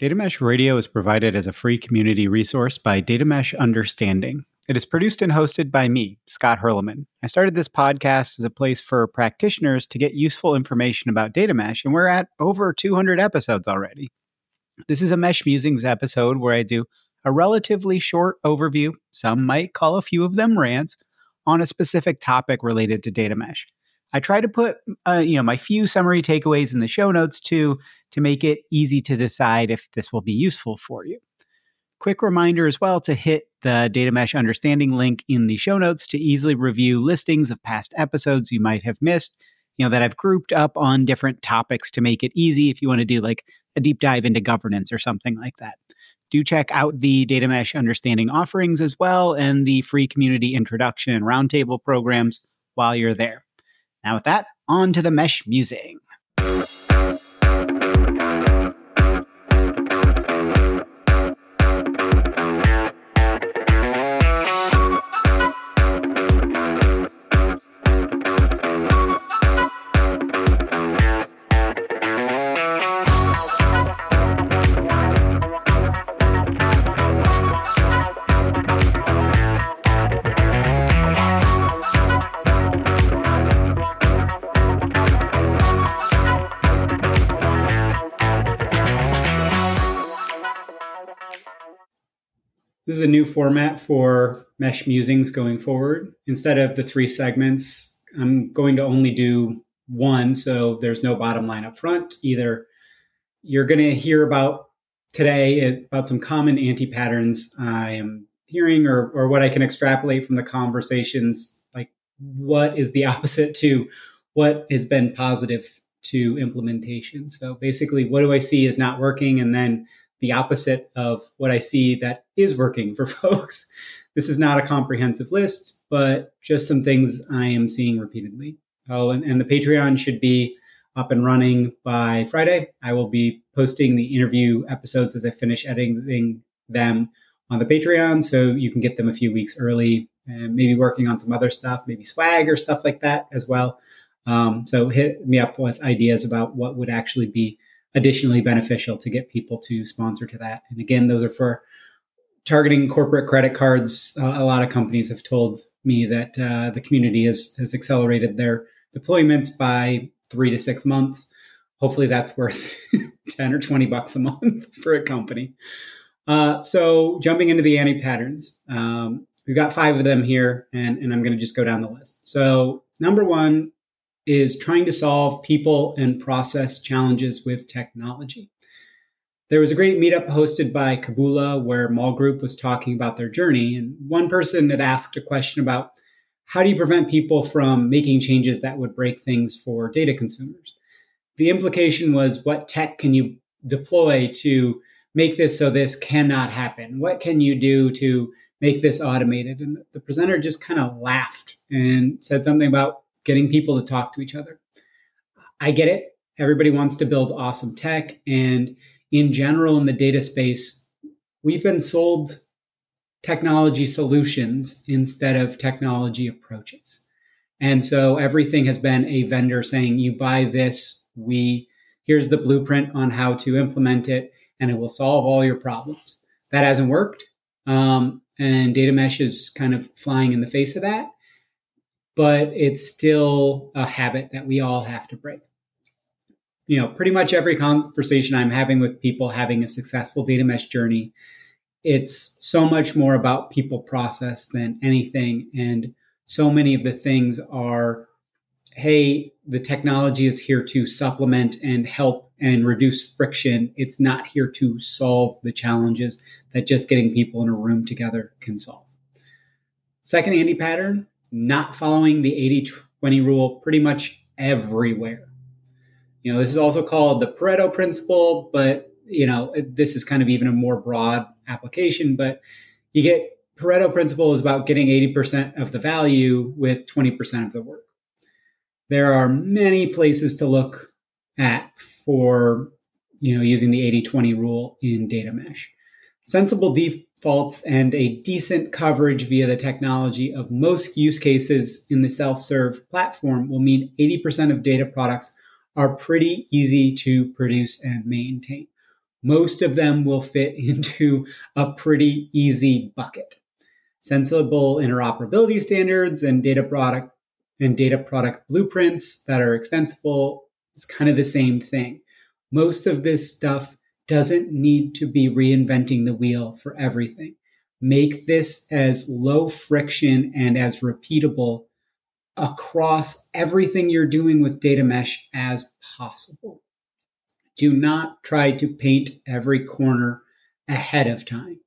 Data Mesh Radio is provided as a free community resource by Data Mesh Understanding. It is produced and hosted by me, Scott Hirleman. I started this podcast as a place for practitioners to get useful information about data mesh, and we're at over 200 episodes already. This is a Mesh Musings episode where I do a relatively short overview, some might call a few of them rants, on a specific topic related to data mesh. I try to put uh, you know my few summary takeaways in the show notes too to make it easy to decide if this will be useful for you. Quick reminder as well to hit the data mesh understanding link in the show notes to easily review listings of past episodes you might have missed, you know that I've grouped up on different topics to make it easy if you want to do like a deep dive into governance or something like that. Do check out the data mesh understanding offerings as well and the free community introduction and roundtable programs while you're there. Now, with that, on to the mesh musing. This is a new format for Mesh Musings going forward. Instead of the three segments, I'm going to only do one, so there's no bottom line up front. Either you're going to hear about today about some common anti patterns I am hearing or, or what I can extrapolate from the conversations, like what is the opposite to what has been positive to implementation. So basically, what do I see is not working? And then the opposite of what I see that is working for folks. This is not a comprehensive list, but just some things I am seeing repeatedly. Oh, and, and the Patreon should be up and running by Friday. I will be posting the interview episodes as I finish editing them on the Patreon, so you can get them a few weeks early and maybe working on some other stuff, maybe swag or stuff like that as well. Um, so hit me up with ideas about what would actually be additionally beneficial to get people to sponsor to that. And again, those are for targeting corporate credit cards. Uh, a lot of companies have told me that uh, the community has, has accelerated their deployments by three to six months. Hopefully, that's worth 10 or 20 bucks a month for a company. Uh, so, jumping into the anti patterns, um, we've got five of them here, and, and I'm going to just go down the list. So, number one is trying to solve people and process challenges with technology. There was a great meetup hosted by Keboola where Mall Group was talking about their journey. And one person had asked a question about how do you prevent people from making changes that would break things for data consumers? The implication was what tech can you deploy to make this so this cannot happen? What can you do to make this automated? And the presenter just kind of laughed and said something about getting people to talk to each other. I get it. Everybody wants to build awesome tech. And in general, in the data space, we've been sold technology solutions instead of technology approaches. And so everything has been a vendor saying, you buy this, we, here's the blueprint on how to implement it, and it will solve all your problems. That hasn't worked. Um, and data mesh is kind of flying in the face of that but it's still a habit that we all have to break. You know, pretty much every conversation I'm having with people having a successful data mesh journey, it's so much more about people process than anything. And so many of the things are, hey, the technology is here to supplement and help and reduce friction. It's not here to solve the challenges that just getting people in a room together can solve. Second anti pattern not following the 80 20 rule pretty much everywhere. You know, this is also called the Pareto principle, but you know, this is kind of even a more broad application, but you get Pareto principle is about getting 80% of the value with 20% of the work. There are many places to look at for, you know, using the 80-20 rule in data mesh. Sensible defaults and a decent coverage via the technology of most use cases in the self-serve platform will mean 80% of data products are pretty easy to produce and maintain. most of them will fit into a pretty easy bucket. Sensible interoperability standards and data product and data product blueprints that are extensible is kind of the same thing. Most of this stuff doesn't need to be reinventing the wheel for everything. Make this as low friction and as repeatable across everything you're doing with data mesh as possible. Do not try to paint every corner ahead of time.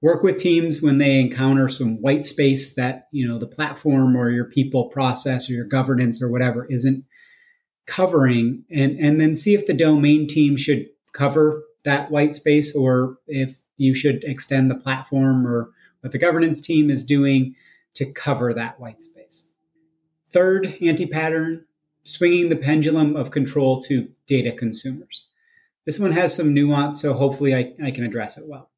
Work with teams when they encounter some white space that, you know, the platform or your people process or your governance or whatever isn't covering and, and then see if the domain team should cover that white space or if you should extend the platform or what the governance team is doing to cover that white space. Third anti pattern, swinging the pendulum of control to data consumers. This one has some nuance, so hopefully I, I can address it well.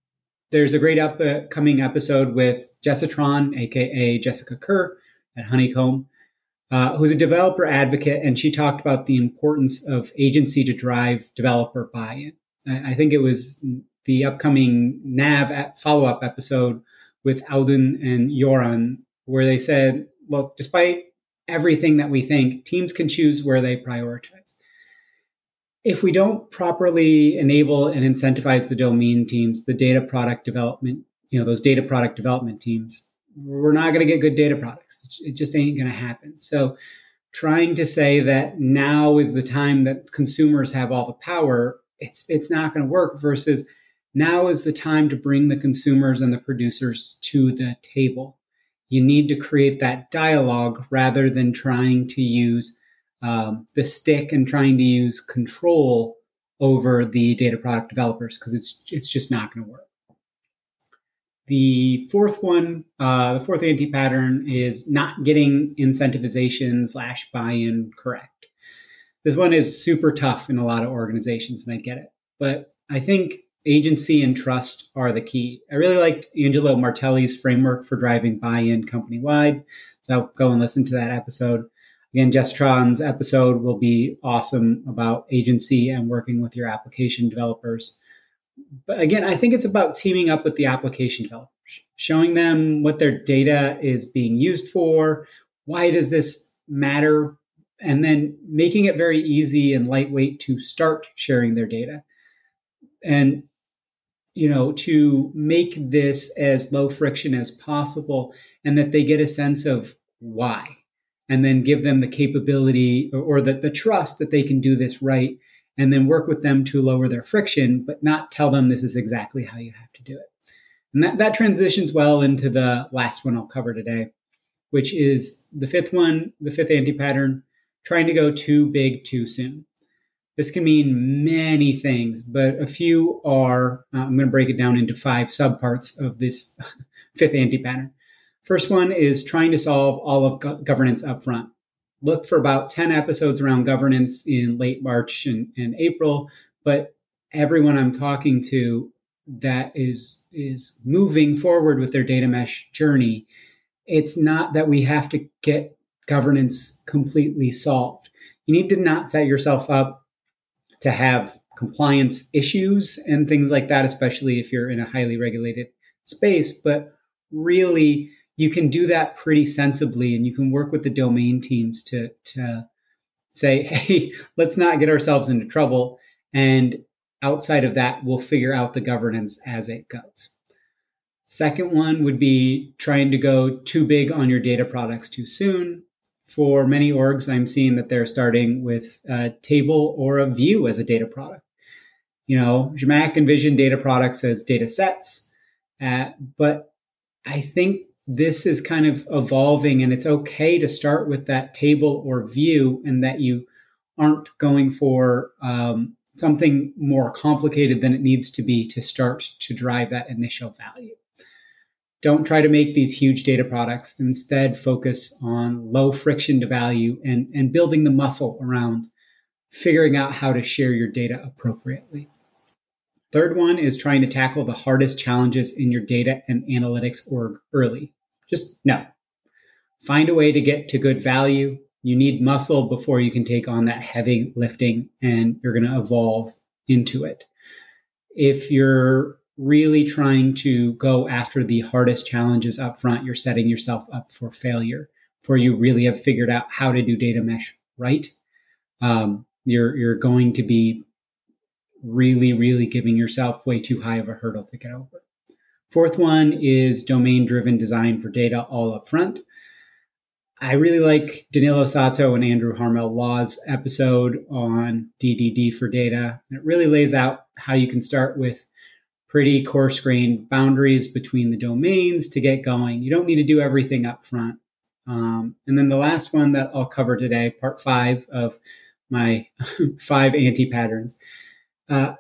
There's a great upcoming uh, episode with Jessitron, aka Jessica Kerr at Honeycomb, uh, who's a developer advocate, and she talked about the importance of agency to drive developer buy-in. I, I think it was the upcoming Nav follow up episode with Audun and Joran, where they said, look, despite everything that we think, teams can choose where they prioritize. If we don't properly enable and incentivize the domain teams, the data product development, you know, those data product development teams, we're not going to get good data products. It just ain't going to happen. So trying to say that now is the time that consumers have all the power, it's, it's not going to work versus now is the time to bring the consumers and the producers to the table you need to create that dialogue rather than trying to use um, the stick and trying to use control over the data product developers because it's it's just not going to work. The fourth one, uh, the fourth anti pattern is not getting incentivization slash buy in correct. This one is super tough in a lot of organizations, and I get it. But I think agency and trust are the key. I really liked Angelo Martelli's framework for driving buy-in company-wide. So go and listen to that episode. Again, Jessitron's episode will be awesome about agency and working with your application developers. But again, I think it's about teaming up with the application developers, showing them what their data is being used for. Why does this matter? And then making it very easy and lightweight to start sharing their data. And you know, to make this as low friction as possible and that they get a sense of why and then give them the capability or, or the, the trust that they can do this right and then work with them to lower their friction, but not tell them this is exactly how you have to do it. And that, that transitions well into the last one I'll cover today, which is the fifth one, the fifth anti pattern, trying to go too big too soon. This can mean many things, but a few are, uh, I'm going to break it down into five subparts of this fifth anti pattern. First one is trying to solve all of go- governance upfront. Look for about 10 episodes around governance in late March and, and April, but everyone I'm talking to that is is moving forward with their data mesh journey, it's not that we have to get governance completely solved. You need to not set yourself up to have compliance issues and things like that, especially if you're in a highly regulated space. But really, you can do that pretty sensibly and you can work with the domain teams to, to say, hey, let's not get ourselves into trouble. And outside of that, we'll figure out the governance as it goes. Second one would be trying to go too big on your data products too soon for many orgs, I'm seeing that they're starting with a table or a view as a data product. You know, Zhamak envisioned data products as data sets, uh, but I think this is kind of evolving and it's okay to start with that table or view and that you aren't going for um, something more complicated than it needs to be to start to drive that initial value. Don't try to make these huge data products. Instead, focus on low friction to value and, and building the muscle around figuring out how to share your data appropriately. Third one is trying to tackle the hardest challenges in your data and analytics org early. Just no. Find a way to get to good value. You need muscle before you can take on that heavy lifting and you're going to evolve into it. if you're really trying to go after the hardest challenges up front, you're setting yourself up for failure before you really have figured out how to do data mesh right. Um, you're you're going to be really, really giving yourself way too high of a hurdle to get over. Fourth one is domain driven design for data all up front. I really like Danilo Sato and Andrew Harmel Law's episode on DDD for data. It really lays out how you can start with pretty coarse grained boundaries between the domains to get going. You don't need to do everything up front. Um, and then the last one that I'll cover today, part five of my five anti patterns, uh,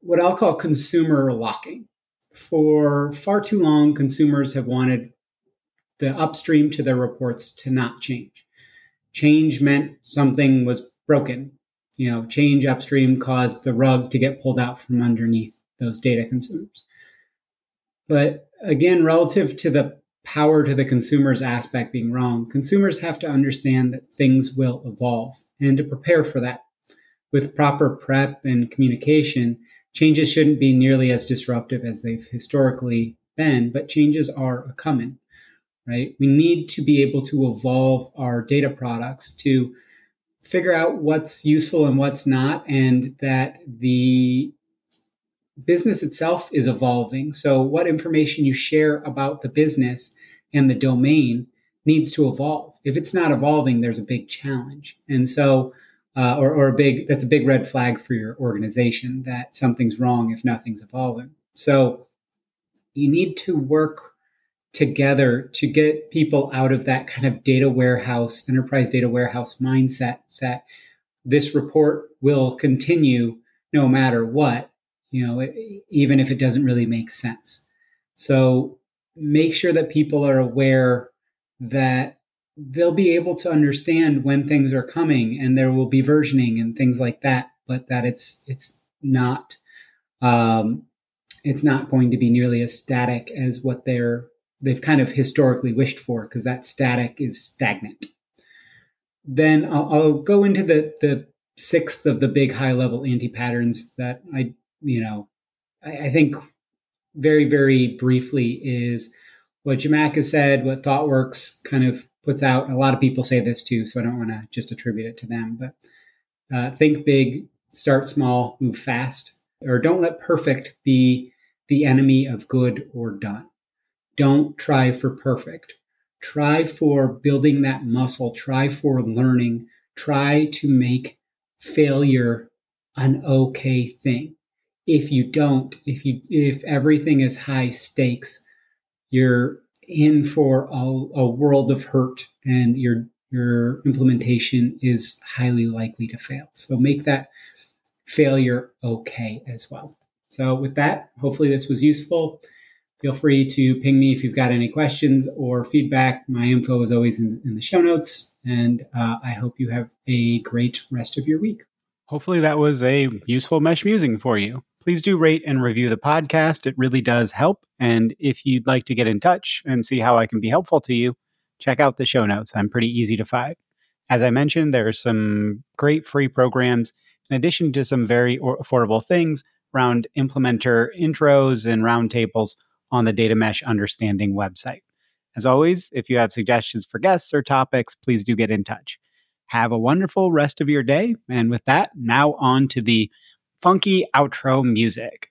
what I'll call consumer locking. For far too long, consumers have wanted the upstream to their reports to not change. Change meant something was broken. You know, change upstream caused the rug to get pulled out from underneath those data consumers. But again, relative to the power to the consumers aspect being wrong, consumers have to understand that things will evolve and to prepare for that. With proper prep and communication, changes shouldn't be nearly as disruptive as they've historically been, but changes are a coming right? We need to be able to evolve our data products to figure out what's useful and what's not, and that the business itself is evolving. So, what information you share about the business and the domain needs to evolve. If it's not evolving, there's a big challenge. And so, uh, or, or a big, that's a big red flag for your organization that something's wrong if nothing's evolving. So, you need to work together to get people out of that kind of data warehouse, enterprise data warehouse mindset that this report will continue no matter what, you know, even if it doesn't really make sense. So make sure that people are aware that they'll be able to understand when things are coming and there will be versioning and things like that, but that it's, it's not, um, it's not going to be nearly as static as what they're they've kind of historically wished for because that static is stagnant. Then I'll, I'll, go into the, the sixth of the big high level anti patterns that I, you know, I, I, think very, very briefly is what Zhamak has said, what ThoughtWorks kind of puts out. A lot of people say this too, so I don't want to just attribute it to them, but uh, think big, start small, move fast, or don't let perfect be the enemy of good or done don't try for perfect. Try for building that muscle. Try for learning. Try to make failure an okay thing. If you don't, if you, if everything is high stakes, you're in for a, a world of hurt and your, your implementation is highly likely to fail. So make that failure okay as well. So with that, hopefully this was useful. Feel free to ping me if you've got any questions or feedback. My info is always in, in the show notes. And uh, I hope you have a great rest of your week. Hopefully, that was a useful mesh musing for you. Please do rate and review the podcast. It really does help. And if you'd like to get in touch and see how I can be helpful to you, check out the show notes. I'm pretty easy to find. As I mentioned, there are some great free programs in addition to some very affordable things around implementer intros and roundtables on the Data Mesh Understanding website. As always, if you have suggestions for guests or topics, please do get in touch. Have a wonderful rest of your day. And with that, now on to the funky outro music.